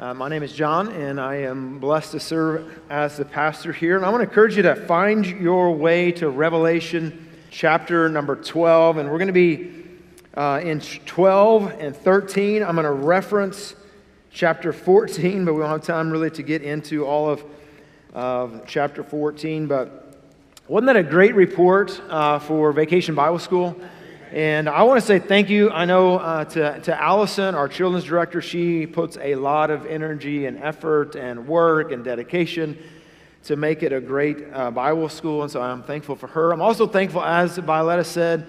Uh, my name is John, and I am blessed to serve as the pastor here. And I want to encourage you to find your way to Revelation chapter number 12. And we're going to be uh, in 12 and 13. I'm going to reference chapter 14, but we don't have time really to get into all of, chapter 14. But wasn't that a great report uh, for Vacation Bible School? And I want to say thank you. I know uh, to, to Allison, our children's director, she puts a lot of energy and effort and work and dedication to make it a great uh, Bible school. And so I'm thankful for her. I'm also thankful, as Violetta said,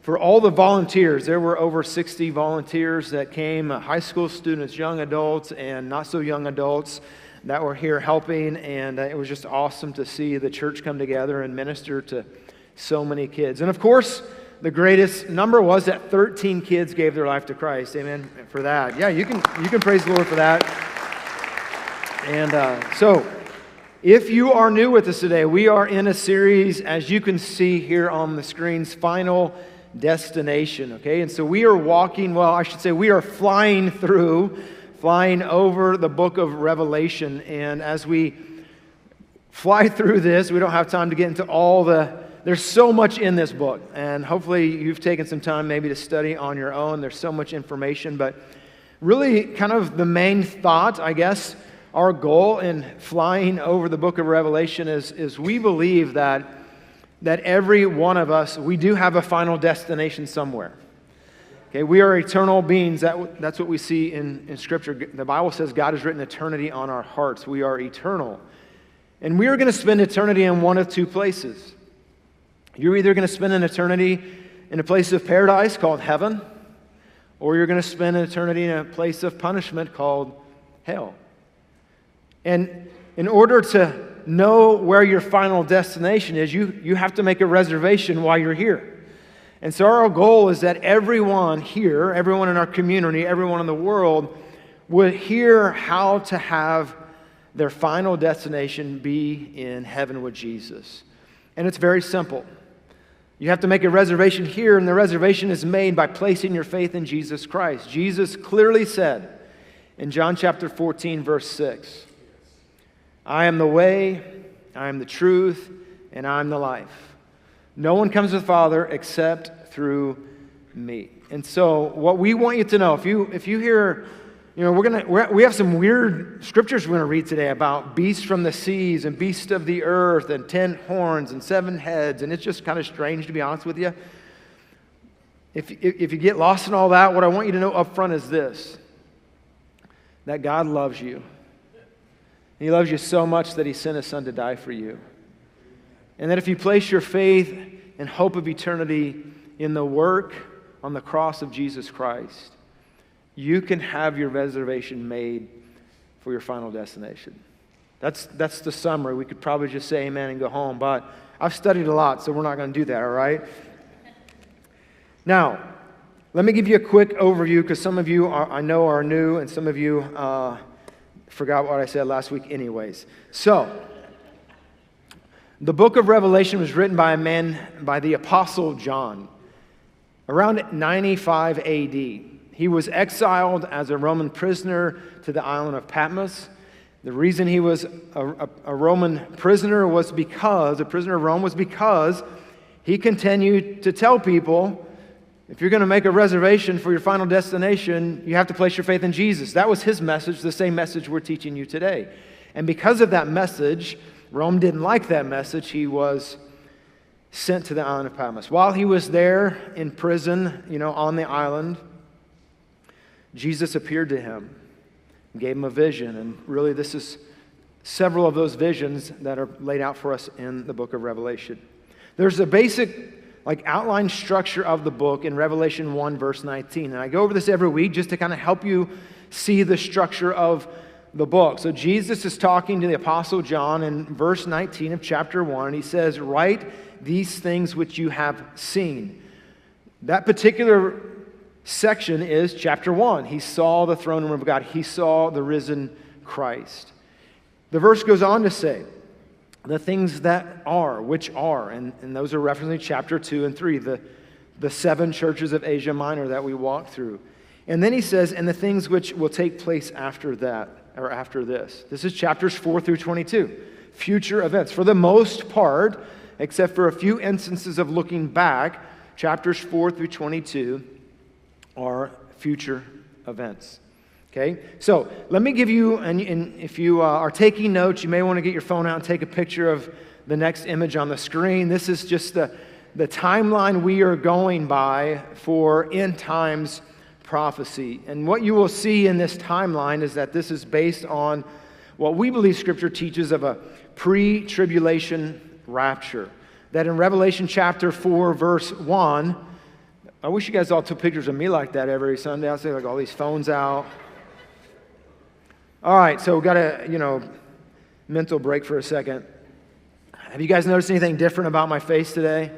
for all the volunteers. There were over 60 volunteers that came uh, high school students, young adults, and not so young adults that were here helping. And uh, it was just awesome to see the church come together and minister to so many kids. And of course, the greatest number was that 13 kids gave their life to Christ. Amen for that. Yeah, you can, you can praise the Lord for that. And uh, so, if you are new with us today, we are in a series, as you can see here on the screens, Final Destination. Okay, and so we are walking, well, I should say, we are flying through, flying over the book of Revelation. And as we fly through this, we don't have time to get into all the there's so much in this book, and hopefully you've taken some time maybe to study on your own. There's so much information, but really, kind of the main thought, I guess, our goal in flying over the book of Revelation is, is we believe that, that every one of us, we do have a final destination somewhere. Okay, we are eternal beings. That, that's what we see in, in Scripture. The Bible says God has written eternity on our hearts. We are eternal. And we are going to spend eternity in one of two places. You're either going to spend an eternity in a place of paradise called heaven, or you're going to spend an eternity in a place of punishment called hell. And in order to know where your final destination is, you, you have to make a reservation while you're here. And so, our goal is that everyone here, everyone in our community, everyone in the world would hear how to have their final destination be in heaven with Jesus. And it's very simple. You have to make a reservation here, and the reservation is made by placing your faith in Jesus Christ. Jesus clearly said in John chapter 14, verse 6, I am the way, I am the truth, and I am the life. No one comes to the Father except through me. And so, what we want you to know, if you, if you hear you know, we're gonna, we're, we have some weird scriptures we're going to read today about beasts from the seas and beasts of the earth and ten horns and seven heads. And it's just kind of strange, to be honest with you. If, if, if you get lost in all that, what I want you to know up front is this that God loves you. He loves you so much that He sent His Son to die for you. And that if you place your faith and hope of eternity in the work on the cross of Jesus Christ, you can have your reservation made for your final destination. That's, that's the summary. We could probably just say amen and go home, but I've studied a lot, so we're not going to do that, all right? Now, let me give you a quick overview because some of you are, I know are new and some of you uh, forgot what I said last week, anyways. So, the book of Revelation was written by a man by the Apostle John around 95 AD. He was exiled as a Roman prisoner to the island of Patmos. The reason he was a, a, a, Roman prisoner was because, a prisoner of Rome, was because he continued to tell people if you're going to make a reservation for your final destination, you have to place your faith in Jesus. That was his message, the same message we're teaching you today. And because of that message, Rome didn't like that message. He was sent to the island of Patmos. While he was there in prison, you know, on the island, Jesus appeared to him gave him a vision. And really, this is several of those visions that are laid out for us in the book of Revelation. There's a basic like outline structure of the book in Revelation 1 verse 19. And I go over this every week just to kind of help you see the structure of the book. So Jesus is talking to the apostle John in verse 19 of chapter 1 and he says, "Write these things which you have seen." That particular section is chapter 1. He saw the throne room of God, he saw the risen Christ. The verse goes on to say, the things that are, which are, and, and those are referencing chapter 2 and 3, the, the seven churches of Asia Minor that we walk through. And then he says, and the things which will take place after that. or after this. This is chapters 4 through 22, future events. For the most part, except for a few instances of looking back, chapters 4 through 22 are future events. Okay, so let me give you, and, and if you uh, are taking notes, you may want to get your phone out and take a picture of the next image on the screen. This is just the, the timeline we are going by for end times prophecy. And what you will see in this timeline is that this is based on what we believe Scripture teaches of a pre tribulation rapture. That in Revelation chapter 4, verse 1, I wish you guys all took pictures of me like that every Sunday. I say, like, all these phones out. All right, so we've got a, you know, mental break for a second. Have you guys noticed anything different about my face today?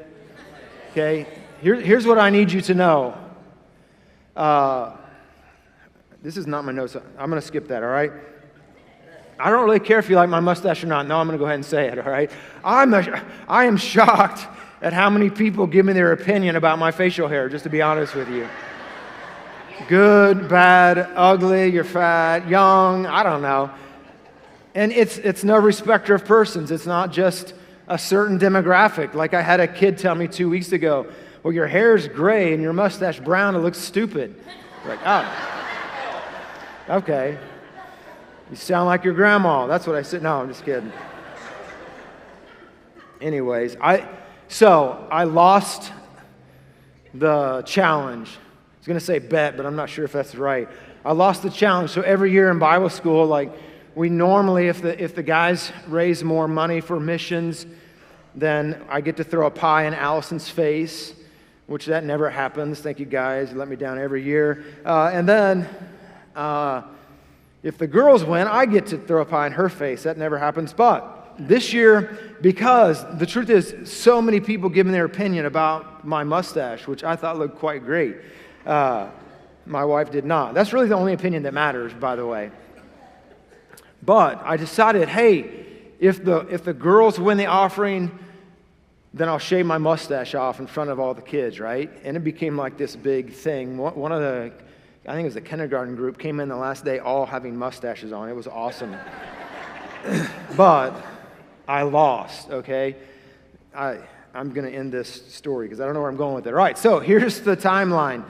Okay, Here, here's what I need you to know. Uh, this is not my notes. I'm going to skip that, all right? I don't really care if you like my mustache or not. No, I'm going to go ahead and say it, all right? I'm a, I am shocked at how many people give me their opinion about my facial hair, just to be honest with you good, bad, ugly, you're fat, young, I don't know. And it's, it's no respecter of persons. It's not just a certain demographic. Like I had a kid tell me two weeks ago, well, your hair's gray and your mustache brown, it looks stupid. Like, oh, okay. You sound like your grandma. That's what I said. No, I'm just kidding. Anyways, I so I lost the challenge It's going to say bet, but I'm not sure if that's right. I lost the challenge. So every year in Bible school, like we normally, if the, if the guys raise more money for missions, then I get to throw a pie in Allison's face, which that never happens. Thank you guys. You let me down every year. Uh, and then uh, if the girls win, I get to throw a pie in her face. That never happens. But this year, because the truth is, so many people giving their opinion about my mustache, which I thought looked quite great. Uh, my wife did not. That's really the only opinion that matters, by the way. But I decided, hey, if the, if the girls win the offering, then I'll shave my mustache off in front of all the kids, right? And it became like this big thing. One of the, I think it was the kindergarten group, came in the last day all having mustaches on. It was awesome. but I lost, okay? I, I'm going to end this story because I don't know where I'm going with it. All right, so here's the timeline.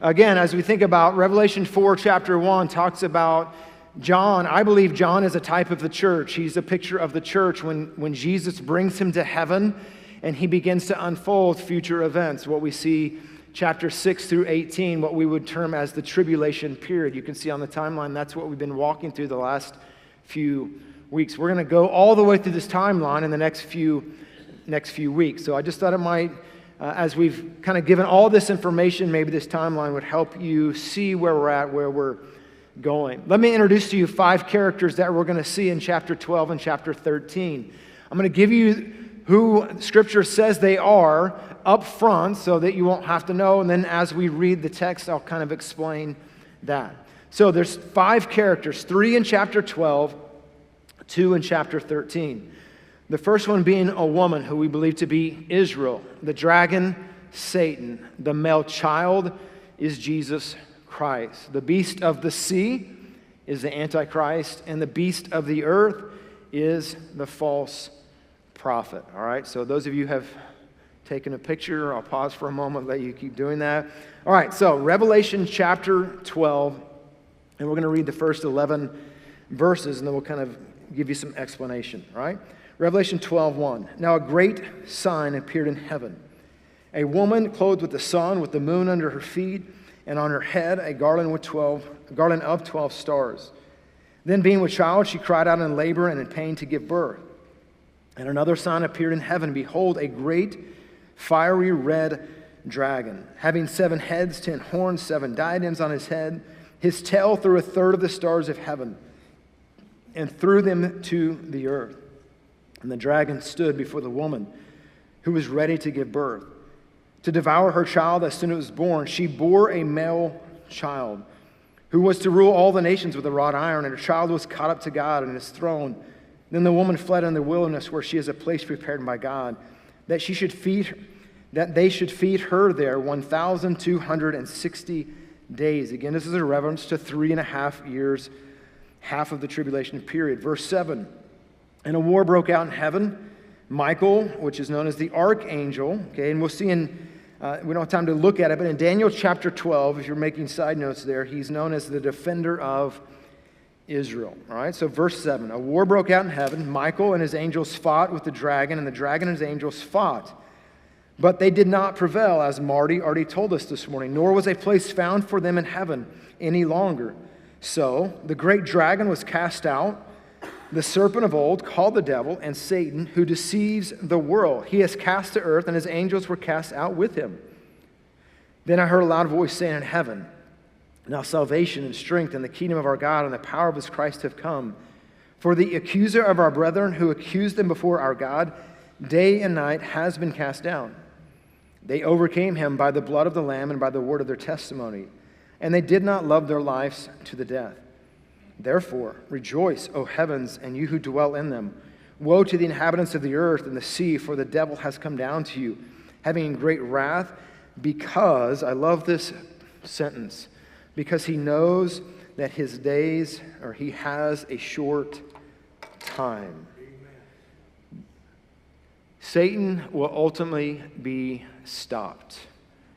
Again, as we think about Revelation 4, chapter 1, talks about John. I believe John is a type of the church. He's a picture of the church when, when Jesus brings him to heaven and he begins to unfold future events. What we see chapter 6 through 18, what we would term as the tribulation period. You can see on the timeline, that's what we've been walking through the last few weeks. We're going to go all the way through this timeline in the next few, next few weeks. So I just thought it might uh, as we've kind of given all this information, maybe this timeline would help you see where we're at, where we're going. Let me introduce to you five characters that we're going to see in chapter 12 and chapter 13. I'm going to give you who Scripture says they are up front so that you won't have to know. And then as we read the text, I'll kind of explain that. So there's five characters, three in chapter 12, two in chapter 13. The first one being a woman who we believe to be Israel, the dragon, Satan. The male child is Jesus Christ. The beast of the sea is the Antichrist, and the beast of the earth is the false prophet. All right, so those of you have taken a picture, I'll pause for a moment, let you keep doing that. All right, so Revelation chapter 12, and we're going to read the first 11 verses, and then we'll kind of give you some explanation, right? Revelation 12:1. Now a great sign appeared in heaven. A woman clothed with the sun, with the moon under her feet, and on her head a garland with 12 a garland of 12 stars. Then being with child, she cried out in labor and in pain to give birth. And another sign appeared in heaven. Behold, a great fiery red dragon, having seven heads, ten horns, seven diadems on his head. His tail threw a third of the stars of heaven and threw them to the earth. And the dragon stood before the woman who was ready to give birth. To devour her child as soon as it was born, she bore a male child who was to rule all the nations with a rod iron, and her child was caught up to God and his throne. Then the woman fled in the wilderness where she has a place prepared by God, that she should feed that they should feed her there 1,260 days. Again, this is a reference to three and a half years half of the tribulation period. Verse 7 And a war broke out in heaven. Michael, which is known as the archangel, okay, and we'll see in, uh, we don't have time to look at it, but in Daniel chapter 12, if you're making side notes there, he's known as the defender of Israel. All right, so verse 7 A war broke out in heaven. Michael and his angels fought with the dragon, and the dragon and his angels fought. But they did not prevail, as Marty already told us this morning, nor was a place found for them in heaven any longer. So the great dragon was cast out, the serpent of old, called the devil and Satan, who deceives the world. He is cast to earth, and his angels were cast out with him. Then I heard a loud voice saying in heaven, Now salvation and strength and the kingdom of our God and the power of his Christ have come. For the accuser of our brethren, who accused them before our God, day and night has been cast down. They overcame him by the blood of the Lamb and by the word of their testimony and they did not love their lives to the death. Therefore, rejoice, O heavens, and you who dwell in them. Woe to the inhabitants of the earth and the sea, for the devil has come down to you, having great wrath, because, I love this sentence, because he knows that his days, or he has a short time. Satan will ultimately be stopped.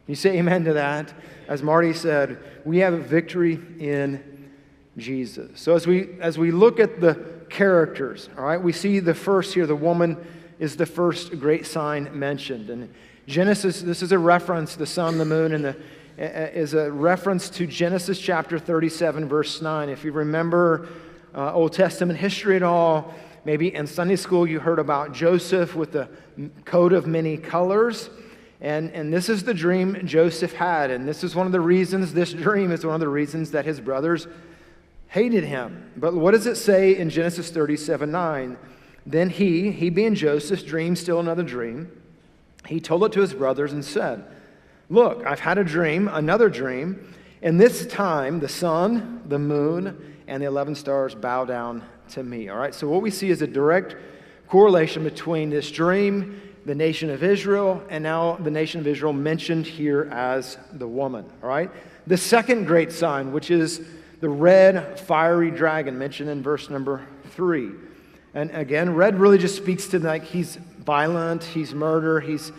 You say amen to that? As Marty said, we have a victory in Jesus. So as we as we look at the characters, all right, we see the first here, the woman is the first great sign mentioned. And Genesis, this is a reference, the sun, the moon, and the is a reference to Genesis chapter 37, verse 9. If you remember uh, Old Testament history at all, maybe in Sunday school you heard about Joseph with the coat of many colors. And, and this is the dream Joseph had. And this is one of the reasons, this dream is one of the reasons that his brothers hated him. But what does it say in Genesis 37 9? Then he, he being Joseph, dreamed still another dream. He told it to his brothers and said, Look, I've had a dream, another dream, and this time the sun, the moon, and the 11 stars bow down to me. All right, so what we see is a direct correlation between this dream the nation of Israel, and now the nation of Israel mentioned here as the woman. All right? The second great sign, which is the red fiery dragon mentioned in verse number three. And again, red really just speaks to like he's violent, he's murder, he's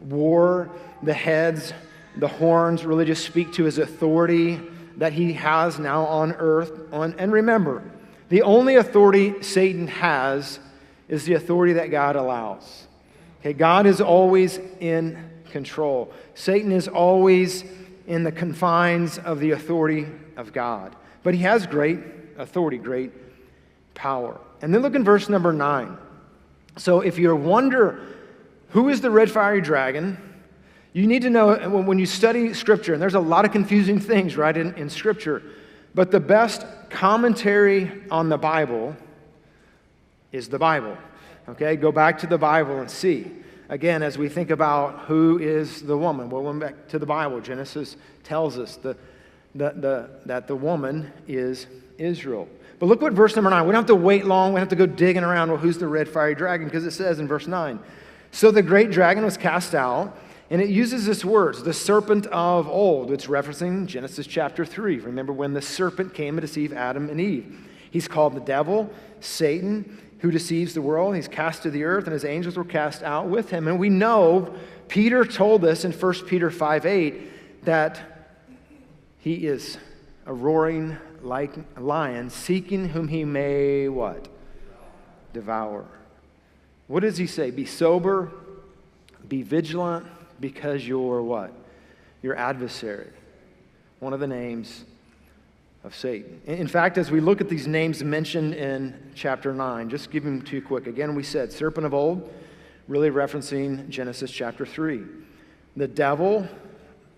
war. The heads, the horns really just speak to his authority that he has now on earth. On, and remember, the only authority Satan has is the authority that God allows. Okay, God is always in control. Satan is always in the confines of the authority of God. But he has great authority, great power. And then look in verse number nine. So if you wonder who is the red fiery dragon, you need to know when you study Scripture, and there's a lot of confusing things, right, in, in Scripture, but the best commentary on the Bible is the Bible. Okay, go back to the Bible and see. Again, as we think about who is the woman, well, went back to the Bible. Genesis tells us the, the, the, that the woman is Israel. But look what verse number nine. We don't have to wait long. We don't have to go digging around. Well, who's the red fiery dragon? Because it says in verse nine. So the great dragon was cast out, and it uses this words, the serpent of old. It's referencing Genesis chapter three. Remember when the serpent came to deceive Adam and Eve? He's called the devil, Satan who deceives the world. He's cast to the earth, and his angels were cast out with him. And we know Peter told us in 1 Peter 5 8 that he is a roaring like lion, seeking whom he may what? Devour. What does he say? Be sober, be vigilant, because you're what? Your adversary. One of the names of Satan. In fact, as we look at these names mentioned in chapter 9, just give them to you quick. Again, we said serpent of old, really referencing Genesis chapter 3. The devil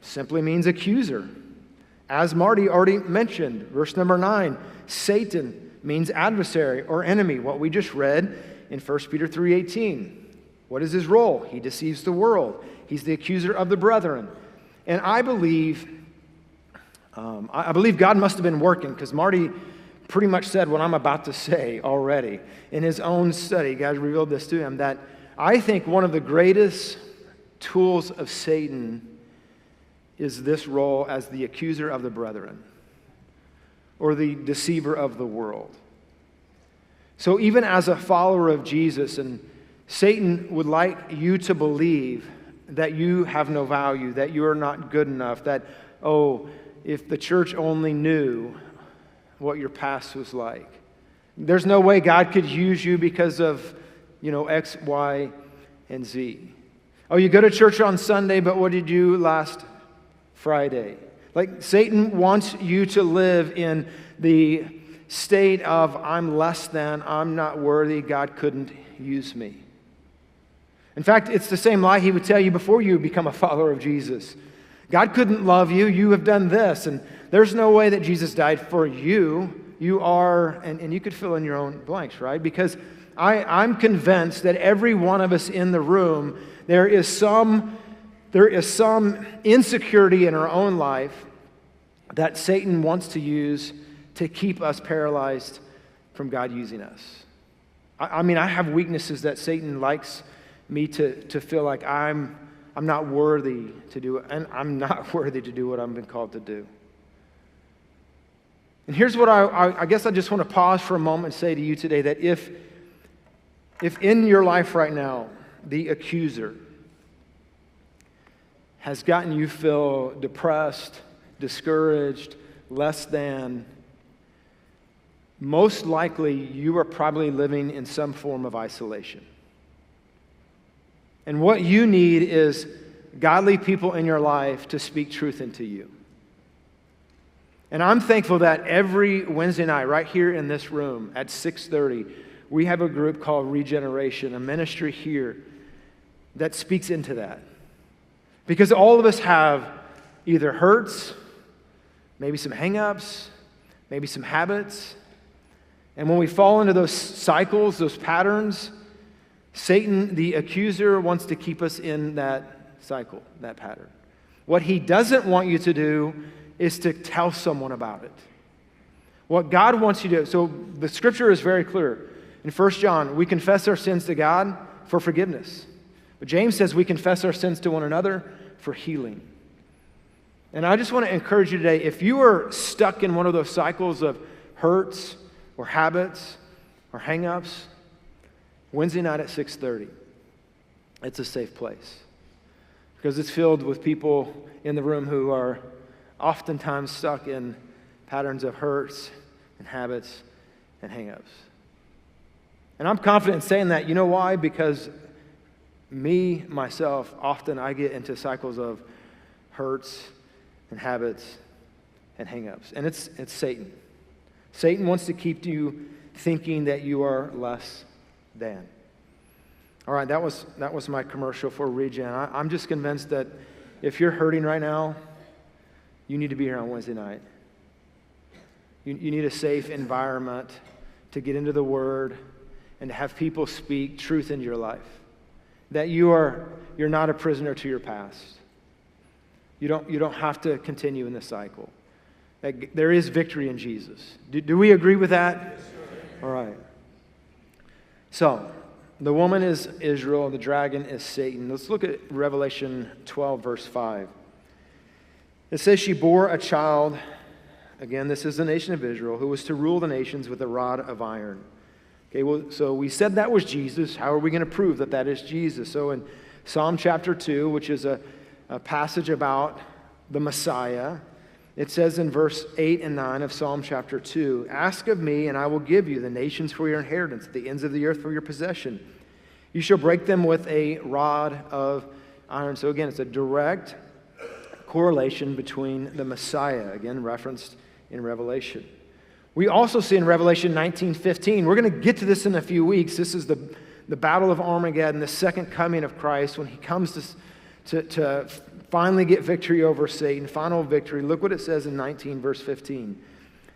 simply means accuser. As Marty already mentioned, verse number 9, Satan means adversary or enemy, what we just read in 1 Peter 3:18. What is his role? He deceives the world. He's the accuser of the brethren. And I believe um, I, I believe God must have been working because Marty pretty much said what I'm about to say already. In his own study, God revealed this to him that I think one of the greatest tools of Satan is this role as the accuser of the brethren. or the deceiver of the world. So, even as a follower of Jesus, and Satan would like you to believe that you have no value, that you are not good enough, that, oh, if the church only knew what your past was like. There's no way God could use you because of, you know, X, Y, and Z. Oh, you go to church on Sunday, but what did you do last Friday? Like Satan wants you to live in the state of I'm less than, I'm not worthy, God couldn't use me. In fact, it's the same lie he would tell you before you become a follower of Jesus. God couldn't love you, you have done this, and there's no way that Jesus died for you. You are, and, and you could fill in your own blanks, right? Because I, I'm convinced that every one of us in the room, there is some there is some insecurity in our own life that Satan wants to use to keep us paralyzed from God using us. I, I mean, I have weaknesses that Satan likes me to, to feel like I'm, I'm not worthy to do and I'm not worthy to do what I've been called to do. And here's what I, I, I guess I just want to pause for a moment and say to you today that if, if in your life right now, the accuser has gotten you feel depressed, discouraged, less than, most likely you are probably living in some form of isolation. And what you need is godly people in your life to speak truth into you. And I'm thankful that every Wednesday night right here in this room at 6:30 we have a group called Regeneration, a ministry here that speaks into that. Because all of us have either hurts, maybe some hangups, maybe some habits. And when we fall into those cycles, those patterns, Satan, the accuser, wants to keep us in that cycle, that pattern. What he doesn't want you to do is to tell someone about it. What God wants you to do, so the scripture is very clear. In 1 John, we confess our sins to God for forgiveness. But James says we confess our sins to one another for healing. And I just want to encourage you today if you are stuck in one of those cycles of hurts or habits or hangups, Wednesday night at 6:30, it's a safe place. Because it's filled with people in the room who are oftentimes stuck in patterns of hurts and habits and hangups. And I'm confident in saying that. You know why? Because me, myself, often I get into cycles of hurts and habits and hangups. And it's, it's Satan. Satan wants to keep you thinking that you are less than. All right, that was, that was my commercial for Regen. I, I'm just convinced that if you're hurting right now, you need to be here on Wednesday night. You, you need a safe environment to get into the Word and to have people speak truth into your life. That you are, you're not a prisoner to your past. You don't, you don't have to continue in the cycle. There is victory in Jesus. Do, do we agree with that? All right. So, the woman is Israel, the dragon is Satan. Let's look at Revelation 12, verse 5. It says, She bore a child, again, this is the nation of Israel, who was to rule the nations with a rod of iron. Okay, well, so we said that was Jesus. How are we going to prove that that is Jesus? So in Psalm chapter 2, which is a a passage about the Messiah. It says in verse 8 and 9 of Psalm chapter 2 Ask of me, and I will give you the nations for your inheritance, the ends of the earth for your possession. You shall break them with a rod of iron. So, again, it's a direct correlation between the Messiah, again, referenced in Revelation. We also see in Revelation 19:15, we're going to get to this in a few weeks. This is the, the battle of Armageddon, the second coming of Christ, when he comes to to, to finally get victory over Satan, final victory. Look what it says in 19, verse 15.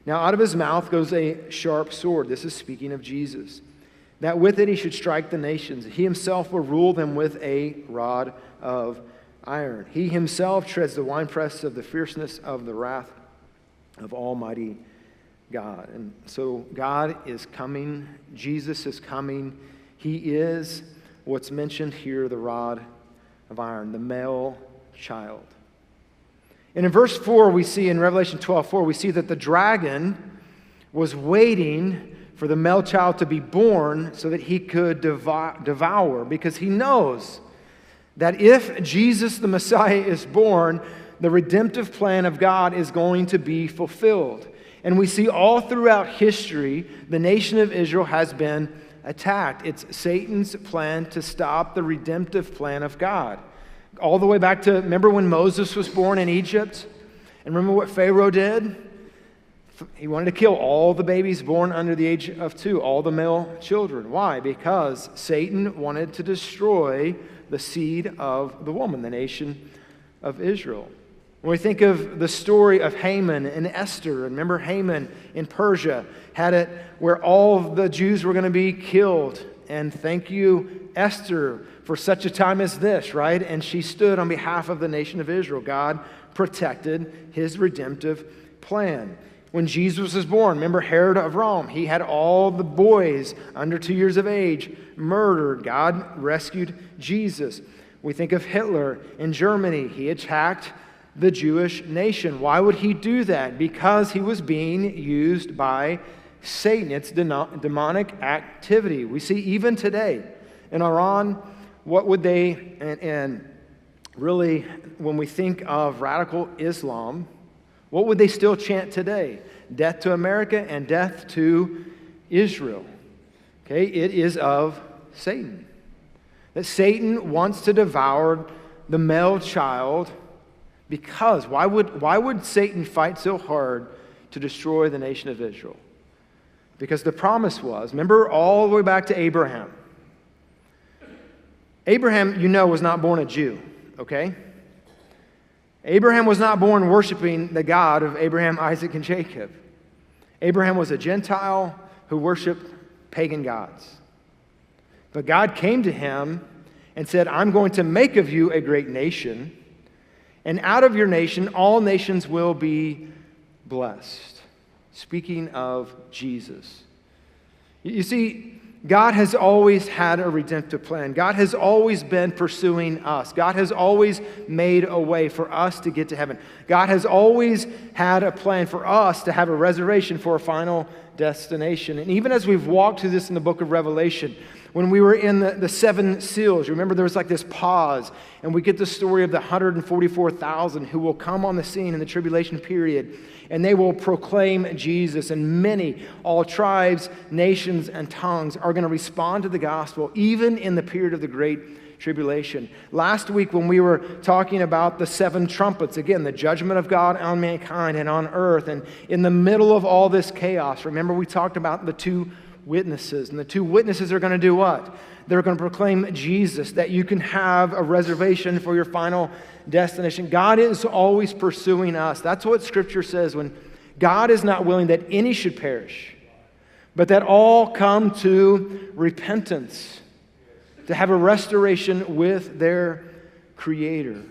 Now, out of his mouth goes a sharp sword. This is speaking of Jesus. That with it he should strike the nations. He himself will rule them with a rod of iron. He himself treads the winepress of the fierceness of the wrath of Almighty God. And so God is coming, Jesus is coming. He is what's mentioned here, the rod of iron, the male child. And in verse 4, we see in Revelation 12 4, we see that the dragon was waiting for the male child to be born so that he could devour, because he knows that if Jesus the Messiah is born, the redemptive plan of God is going to be fulfilled. And we see all throughout history, the nation of Israel has been attacked. It's Satan's plan to stop the redemptive plan of God. All the way back to, remember when Moses was born in Egypt? And remember what Pharaoh did? He wanted to kill all the babies born under the age of two, all the male children. Why? Because Satan wanted to destroy the seed of the woman, the nation of Israel. When we think of the story of Haman and Esther, and remember Haman in Persia had it where all the Jews were going to be killed. And thank you, Esther, for such a time as this, right? And she stood on behalf of the nation of Israel. God protected his redemptive plan. When Jesus was born, remember Herod of Rome? He had all the boys under two years of age murdered. God rescued Jesus. We think of Hitler in Germany. He attacked the Jewish nation. Why would he do that? Because he was being used by Satan. It's demonic activity. We see even today in Iran, what would they, and, and really, when we think of radical Islam, what would they still chant today? Death to America and death to Israel. Okay, it is of Satan. That Satan wants to devour the male child because why would, why would Satan fight so hard to destroy the nation of Israel? Because the promise was, remember all the way back to Abraham. Abraham, you know, was not born a Jew, okay? Abraham was not born worshiping the God of Abraham, Isaac, and Jacob. Abraham was a Gentile who worshiped pagan gods. But God came to him and said, I'm going to make of you a great nation and out of your nation, all nations will be blessed. Speaking of Jesus. You see, God has always had a redemptive plan. God has always been pursuing us. God has always made a way for us to get to heaven. God has always had a plan for us to have a reservation for a final destination. And even as we've walked through this in the book of Revelation, when we were in the, the seven seals, remember there was like this pause, and we get the story of the 144,000 who will come on the scene in the tribulation period, and they will proclaim Jesus. And many, all tribes, nations, and tongues are going to respond to the gospel, even in the period of the great tribulation. Last week, when we were talking about the seven trumpets, again, the judgment of God on mankind and on earth, and in the middle of all this chaos, remember we talked about the two witnesses. And the two witnesses are going to do what? They're going to proclaim Jesus, that you can have a reservation for your final destination. God is always pursuing us. That's what Scripture says when God is not willing that any should perish, but that all come to repentance, to have a restoration with their Creator.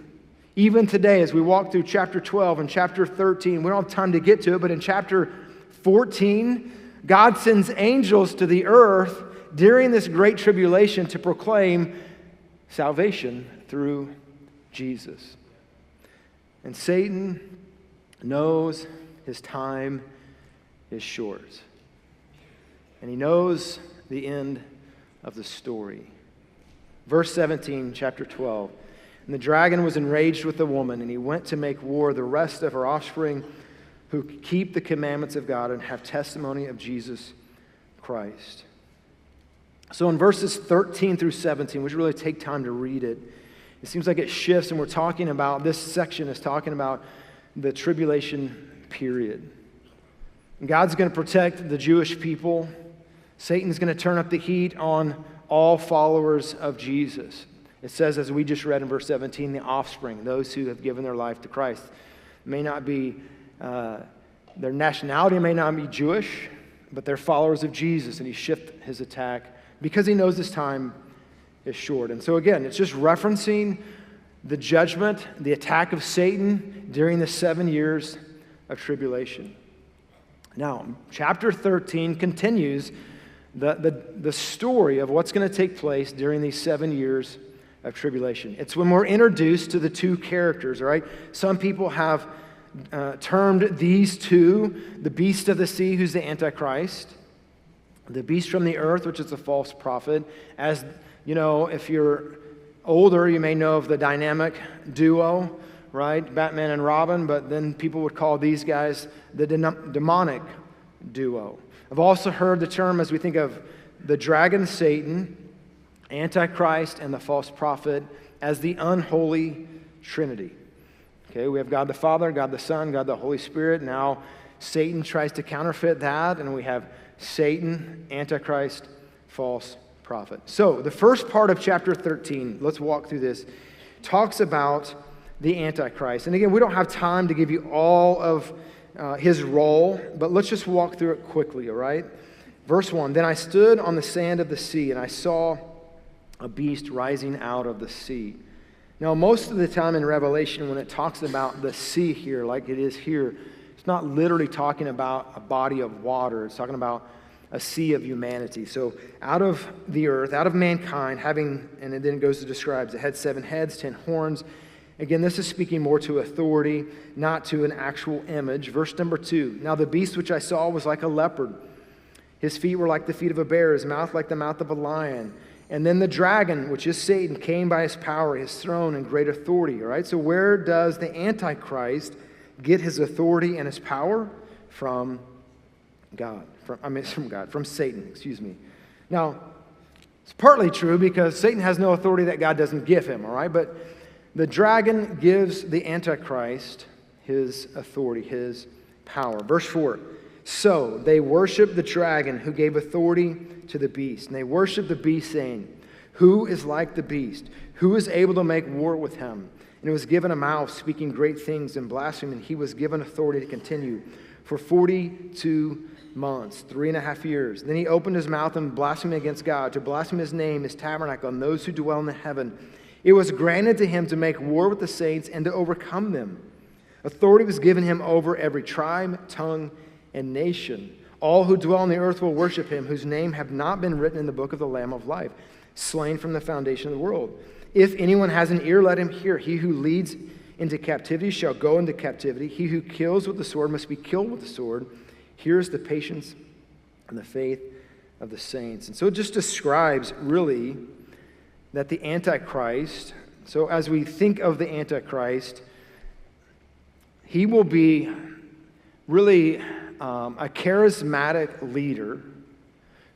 Even today, as we walk through chapter 12 and chapter 13, we don't have time to get to it, but in chapter 14, God sends angels to the earth during this great tribulation to proclaim salvation through Jesus. And Satan knows his time is short. And he knows the end of the story. Verse 17, chapter 12. And the dragon was enraged with the woman, and he went to make war the rest of her offspring who keep the commandments of God and have testimony of Jesus Christ. So in verses 13 through 17, we should really take time to read it. It seems like it shifts, and we're talking about this section is talking about the tribulation period. God's going to protect the Jewish people. Satan's going to turn up the heat on all followers of Jesus. It says, as we just read in verse 17, the offspring, those who have given their life to Christ, may not be uh, their nationality may not be Jewish, but they're followers of Jesus, and he shifts his attack because he knows his time is short. And so, again, it's just referencing the judgment, the attack of Satan during the seven years of tribulation. Now, chapter 13 continues the, the, the story of what's going to take place during these seven years of tribulation. It's when we're introduced to the two characters, all right? Some people have uh, termed these two the beast of the sea, who's the Antichrist, the beast from the earth, which is the false prophet. As you know, if you're older, you may know of the dynamic duo, right? Batman and Robin, but then people would call these guys the demonic duo. I've also heard the term as we think of the dragon Satan, Antichrist, and the false prophet as the unholy trinity. Okay, we have God the Father, God the Son, God the Holy Spirit. Now, Satan tries to counterfeit that, and we have Satan, Antichrist, false prophet. So, the first part of chapter 13, let's walk through this, talks about the Antichrist. And again, we don't have time to give you all of uh, his role, but let's just walk through it quickly, all right? Verse 1 Then I stood on the sand of the sea, and I saw a beast rising out of the sea. Now, most of the time in Revelation, when it talks about the sea here, like it is here, it's not literally talking about a body of water. It's talking about a sea of humanity. So, out of the earth, out of mankind, having, and then it goes to describes it had seven heads, ten horns. Again, this is speaking more to authority, not to an actual image. Verse number two Now, the beast which I saw was like a leopard. His feet were like the feet of a bear, his mouth like the mouth of a lion. And then the dragon, which is Satan, came by his power, his throne, and great authority. All right, so where does the Antichrist get his authority and his power? From God. From, I mean, from God, from Satan, excuse me. Now, it's partly true because Satan has no authority that God doesn't give him, all right? But the dragon gives the Antichrist his authority, his power. Verse 4 So they worshiped the dragon who gave authority to the beast. And they worshiped the beast, saying, Who is like the beast? Who is able to make war with him? And it was given a mouth speaking great things and blasphemy, and he was given authority to continue for 42 months, three and a half years. Then he opened his mouth and blasphemed against God, to blaspheme his name, his tabernacle, and those who dwell in the heaven. It was granted to him to make war with the saints and to overcome them. Authority was given him over every tribe, tongue, and nation. All who dwell on the earth will worship him, whose name have not been written in the book of the Lamb of life, slain from the foundation of the world. If anyone has an ear, let him hear. He who leads into captivity shall go into captivity. He who kills with the sword must be killed with the sword. Here's the patience and the faith of the saints. And so it just describes really that the Antichrist, so as we think of the Antichrist, he will be really um, a charismatic leader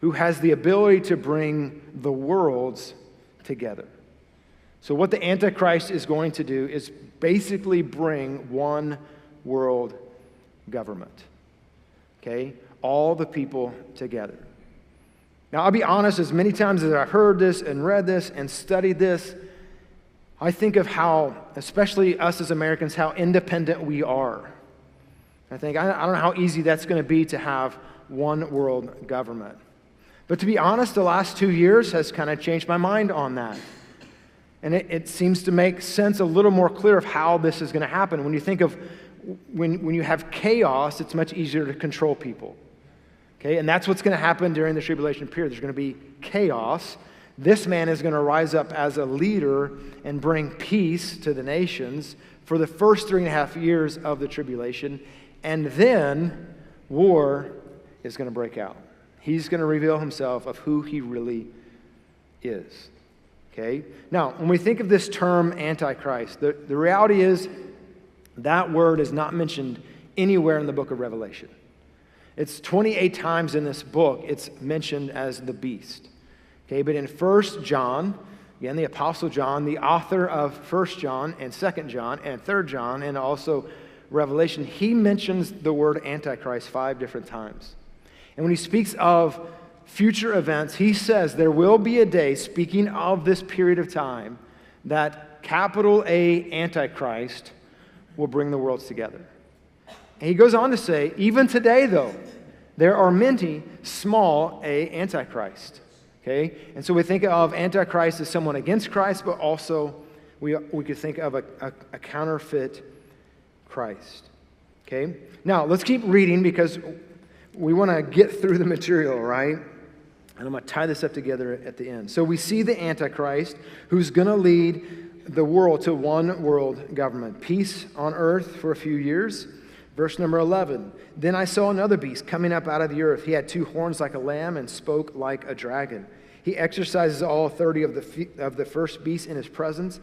who has the ability to bring the worlds together. So, what the Antichrist is going to do is basically bring one world government. Okay? All the people together. Now, I'll be honest, as many times as I've heard this and read this and studied this, I think of how, especially us as Americans, how independent we are. I think, I, don't know how easy that's going to be to have one world government. But to be honest, the last two years has kind of changed my mind on that. And it, it seems to make sense a little more clear of how this is going to happen. When you think of when, when you have chaos, it's much easier to control people. Okay, and that's what's going to happen during the tribulation period. There's going to be chaos. This man is going to rise up as a leader and bring peace to the nations for the first three and a half years of the tribulation. And then war is going to break out. He's going to reveal himself of who he really is. Okay? Now, when we think of this term Antichrist, the, the reality is that word is not mentioned anywhere in the book of Revelation. It's 28 times in this book it's mentioned as the beast. Okay, but in 1 John, again, the Apostle John, the author of 1 John and 2 John and 3 John, and also Revelation, he mentions the word Antichrist five different times. And when he speaks of future events, he says there will be a day, speaking of this period of time, that capital A Antichrist will bring the worlds together. And he goes on to say, even today, though, there are many small a Antichrist. Okay? And so we think of Antichrist as someone against Christ, but also we, we could think of a, a, a counterfeit Christ. Okay? Now, let's keep reading because we want to get through the material, right? And I'm going to tie this up together at the end. So we see the Antichrist who's going to lead the world to one world government, peace on earth for a few years. Verse number 11 Then I saw another beast coming up out of the earth. He had two horns like a lamb and spoke like a dragon. He exercises all authority of the, of the first beast in his presence,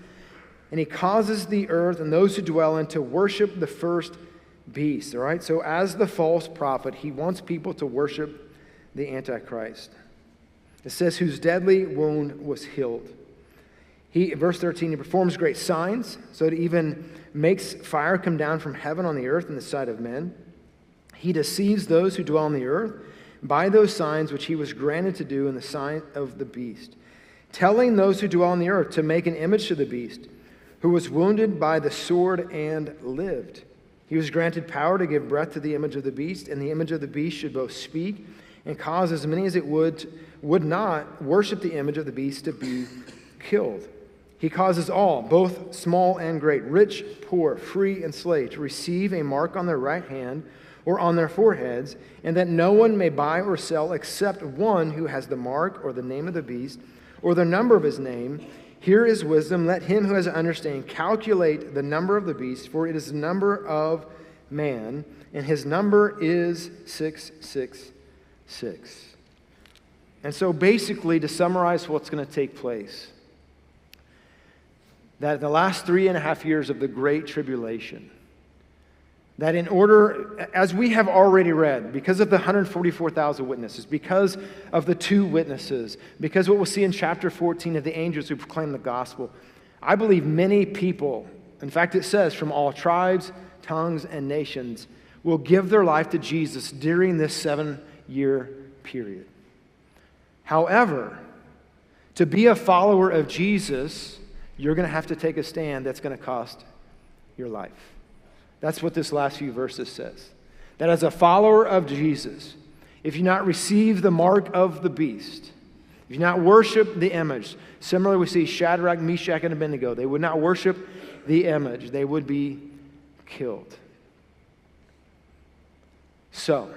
and he causes the earth and those who dwell in to worship the first beast. All right? So, as the false prophet, he wants people to worship the Antichrist. It says, whose deadly wound was healed. He, verse 13, he performs great signs, so it even makes fire come down from heaven on the earth in the sight of men. He deceives those who dwell on the earth by those signs which he was granted to do in the sign of the beast, telling those who dwell on the earth to make an image to the beast, who was wounded by the sword and lived. He was granted power to give breath to the image of the beast, and the image of the beast should both speak and cause as many as it would would not worship the image of the beast to be killed. He causes all, both small and great, rich, poor, free, and slave, to receive a mark on their right hand or on their foreheads, and that no one may buy or sell except one who has the mark or the name of the beast or the number of his name. Here is wisdom. Let him who has understanding calculate the number of the beast, for it is the number of man, and his number is 666. And so, basically, to summarize what's going to take place, that in the last three and a half years of the Great Tribulation, that in order, as we have already read, because of the 144,000 witnesses, because of the two witnesses, because what we'll see in chapter 14 of the angels who proclaim the gospel, I believe many people, in fact, it says from all tribes, tongues, and nations, will give their life to Jesus during this seven year period. However, to be a follower of Jesus, you're going to have to take a stand that's going to cost your life. That's what this last few verses says. That as a follower of Jesus, if you not receive the mark of the beast, if you not worship the image, similarly we see Shadrach, Meshach, and Abednego, they would not worship the image, they would be killed. So,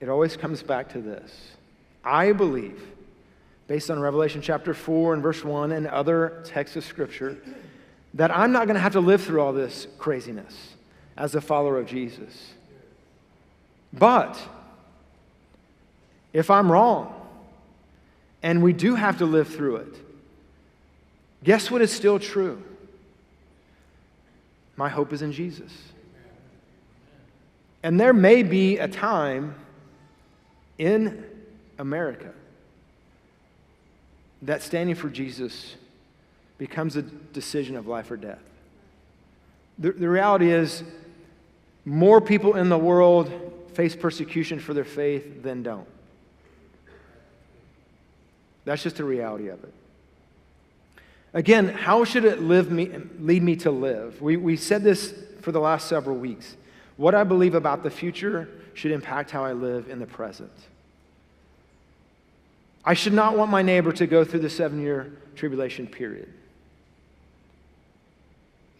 it always comes back to this. I believe based on Revelation chapter 4 and verse 1 and other texts of Scripture, that I'm not going to have to live through all this craziness as a follower of Jesus. But if I'm wrong and we do have to live through it, guess what is still true? My hope is in Jesus. And there may be a time in America that standing for Jesus becomes a decision of life or death. The, the reality is, more people in the world face persecution for their faith than don't. That's just the reality of it. Again, how should it live me, lead me to live? We, we said this for the last several weeks. What I believe about the future should impact how I live in the present. I should not want my neighbor to go through the seven year tribulation period.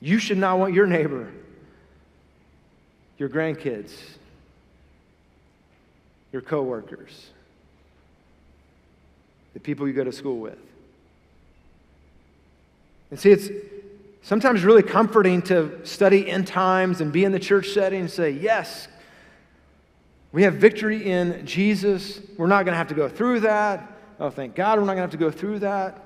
You should not want your neighbor, your grandkids, your coworkers, the people you go to school with. And see, it's sometimes really comforting to study end times and be in the church setting and say, yes, we have victory in Jesus. We're not going to have to go through that. Oh, thank God we're not going to have to go through that.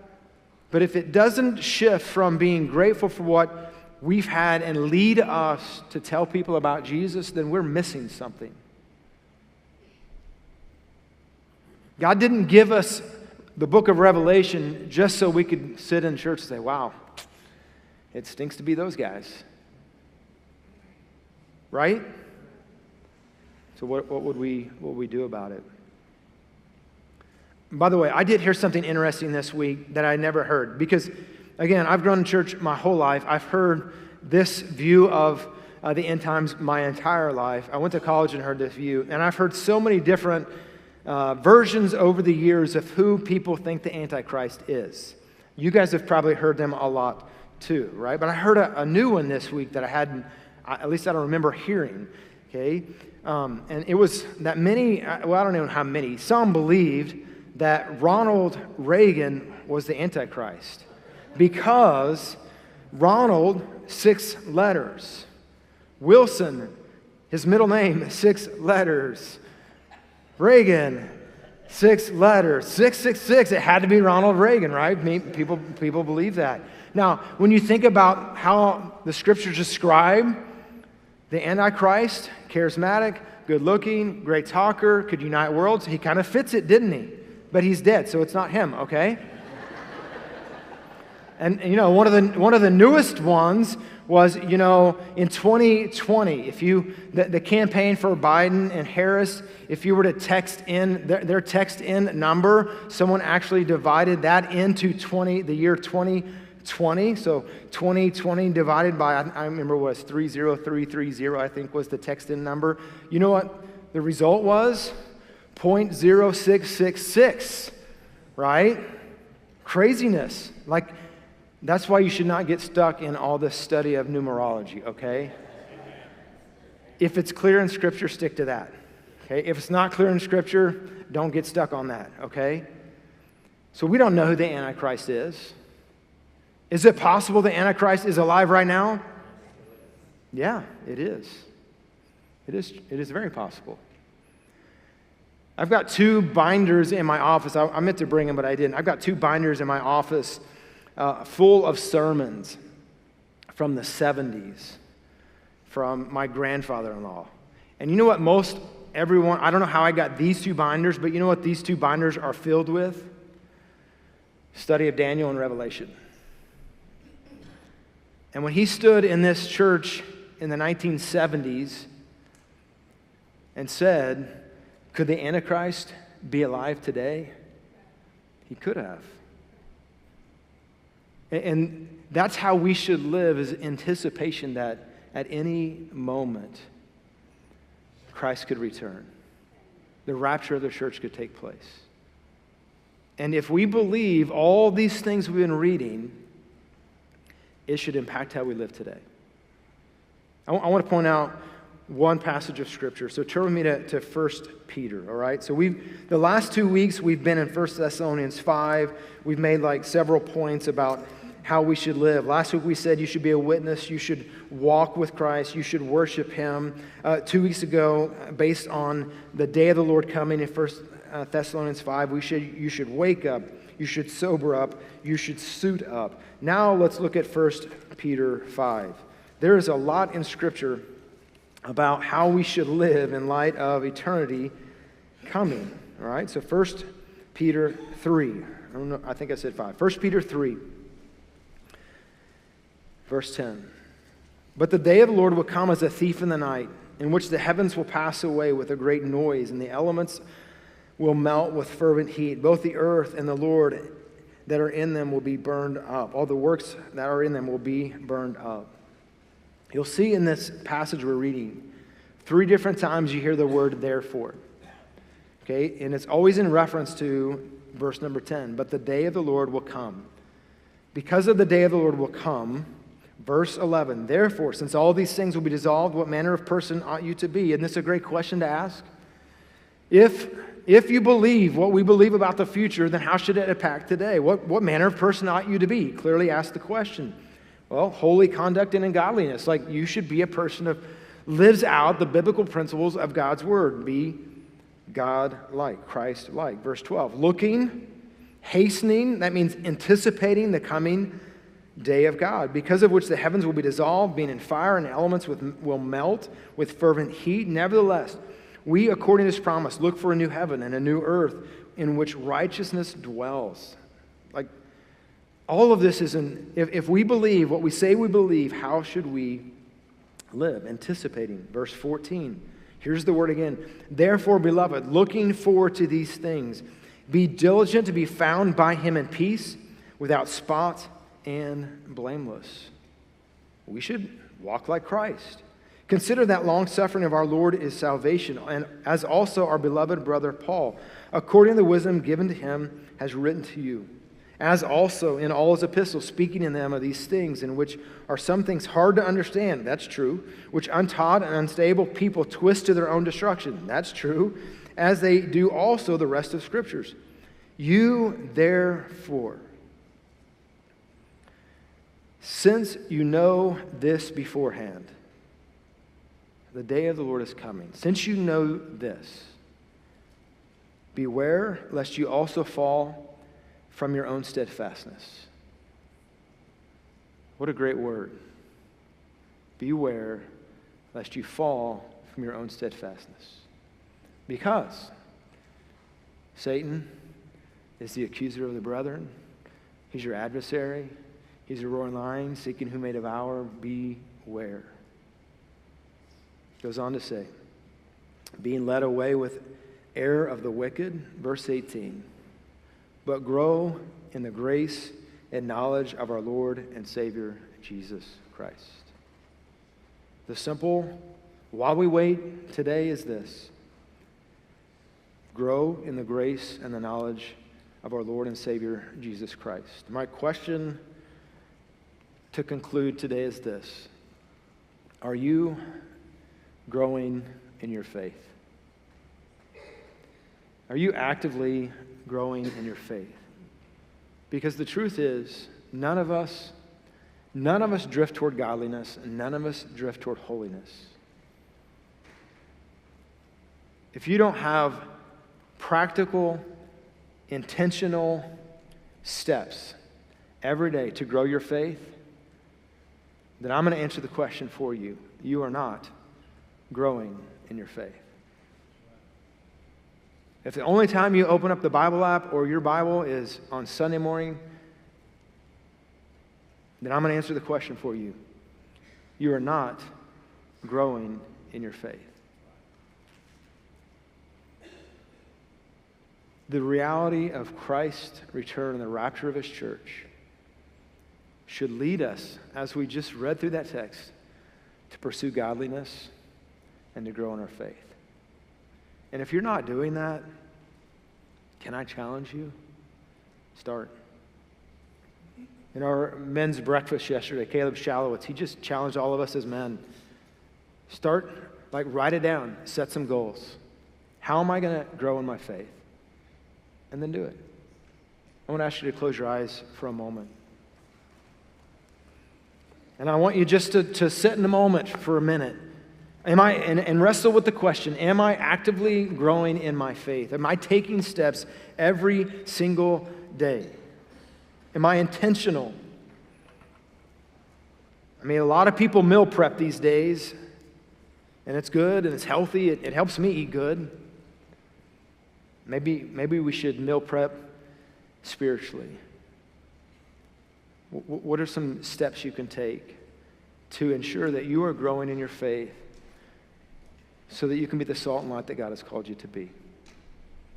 But if it doesn't shift from being grateful for what we've had and lead us to tell people about Jesus, then we're missing something. God didn't give us the book of Revelation just so we could sit in church and say, wow, it stinks to be those guys. Right? So, what, what, would, we, what would we do about it? By the way, I did hear something interesting this week that I never heard because, again, I've grown in church my whole life. I've heard this view of uh, the end times my entire life. I went to college and heard this view, and I've heard so many different uh, versions over the years of who people think the Antichrist is. You guys have probably heard them a lot too, right? But I heard a, a new one this week that I hadn't, at least I don't remember hearing, okay? Um, and it was that many, uh, well, I don't even know how many, some believed that Ronald Reagan was the Antichrist. Because Ronald, six letters. Wilson, his middle name, six letters. Reagan, six letters. 666, it had to be Ronald Reagan, right? People, people believe that. Now, when you think about how the scriptures describe the Antichrist, charismatic, good looking, great talker, could unite worlds, he kind of fits it, didn't he? But he's dead, so it's not him, okay? And, you know, one of the, one of the newest ones was, you know, in 2020, if you, the, the campaign for Biden and Harris, if you were to text in their, their text in number, someone actually divided that into 20, the year 2020. So 2020 divided by, I, I remember it was 30330, I think was the text in number. You know what the result was? 0.0666, right? Craziness. Like, that's why you should not get stuck in all this study of numerology, okay? If it's clear in Scripture, stick to that. Okay? If it's not clear in Scripture, don't get stuck on that, okay? So we don't know who the Antichrist is. Is it possible the Antichrist is alive right now? Yeah, it is. It is, it is very possible. I've got two binders in my office. I, I meant to bring them, but I didn't. I've got two binders in my office uh, full of sermons from the 70s from my grandfather in law. And you know what most everyone, I don't know how I got these two binders, but you know what these two binders are filled with? Study of Daniel and Revelation. And when he stood in this church in the 1970s and said, Could the Antichrist be alive today? He could have. And that's how we should live is anticipation that at any moment Christ could return. The rapture of the church could take place. And if we believe all these things we've been reading, it should impact how we live today. I, w- I want to point out one passage of scripture. So turn with me to, to 1 Peter, all right? So we've the last two weeks we've been in 1 Thessalonians 5. We've made like several points about how we should live. Last week we said you should be a witness, you should walk with Christ, you should worship Him. Uh, two weeks ago, based on the day of the Lord coming in 1 uh, Thessalonians 5, we should, you should wake up, you should sober up, you should suit up. Now let's look at 1 Peter 5. There is a lot in Scripture about how we should live in light of eternity coming. All right, so 1 Peter 3. I, don't know, I think I said 5. 1 Peter 3. Verse 10 But the day of the Lord will come as a thief in the night, in which the heavens will pass away with a great noise, and the elements will melt with fervent heat. Both the earth and the Lord that are in them will be burned up. All the works that are in them will be burned up. You'll see in this passage we're reading, three different times you hear the word therefore. Okay, and it's always in reference to verse number 10. But the day of the Lord will come. Because of the day of the Lord will come, Verse 11, therefore, since all these things will be dissolved, what manner of person ought you to be? Isn't this a great question to ask? If, if you believe what we believe about the future, then how should it impact today? What, what manner of person ought you to be? Clearly ask the question. Well, holy conduct and in godliness. Like you should be a person of lives out the biblical principles of God's word. Be God like, Christ like. Verse 12, looking, hastening, that means anticipating the coming day of God, because of which the heavens will be dissolved, being in fire, and the elements with, will melt with fervent heat. Nevertheless, we, according to this promise, look for a new heaven and a new earth in which righteousness dwells. Like, all of this is in, if, if we believe what we say we believe, how should we live? Anticipating. Verse 14. Here's the word again. Therefore, beloved, looking forward to these things, be diligent to be found by him in peace, without spot and blameless. We should walk like Christ. Consider that long suffering of our Lord is salvation, and as also our beloved brother Paul, according to the wisdom given to him, has written to you. As also in all his epistles, speaking in them of these things, in which are some things hard to understand, that's true, which untaught and unstable people twist to their own destruction, that's true, as they do also the rest of scriptures. You, therefore, Since you know this beforehand, the day of the Lord is coming. Since you know this, beware lest you also fall from your own steadfastness. What a great word. Beware lest you fall from your own steadfastness. Because Satan is the accuser of the brethren, he's your adversary, he's a roaring lion seeking whom may devour. Beware. Goes on to say, being led away with error of the wicked, verse 18, but grow in the grace and knowledge of our Lord and Savior, Jesus Christ. The simple, while we wait today, is this grow in the grace and the knowledge of our Lord and Savior, Jesus Christ. My question to conclude today is this Are you growing in your faith? Are you actively growing in your faith? Because the truth is, none of us, none of us drift toward godliness, and none of us drift toward holiness. If you don't have practical, intentional steps every day to grow your faith, then I'm going to answer the question for you. You are not growing in your faith. If the only time you open up the Bible app or your Bible is on Sunday morning, then I'm going to answer the question for you. You are not growing in your faith. The reality of Christ's return and the rapture of his church should lead us, as we just read through that text, to pursue godliness and to grow in our faith. And if you're not doing that, can I challenge you? Start. In our men's breakfast yesterday, Caleb Shalowitz, he just challenged all of us as men. Start, like, write it down, set some goals. How am I going to grow in my faith? And then do it. I want to ask you to close your eyes for a moment. And I want you just to, to sit in a moment for a minute Am I, and, and wrestle with the question Am I actively growing in my faith? Am I taking steps every single day? Am I intentional? I mean, a lot of people meal prep these days, and it's good and it's healthy. It, it helps me eat good. Maybe, maybe we should meal prep spiritually. What are some steps you can take to ensure that you are growing in your faith? so that you can be the salt and light that God has called you to be.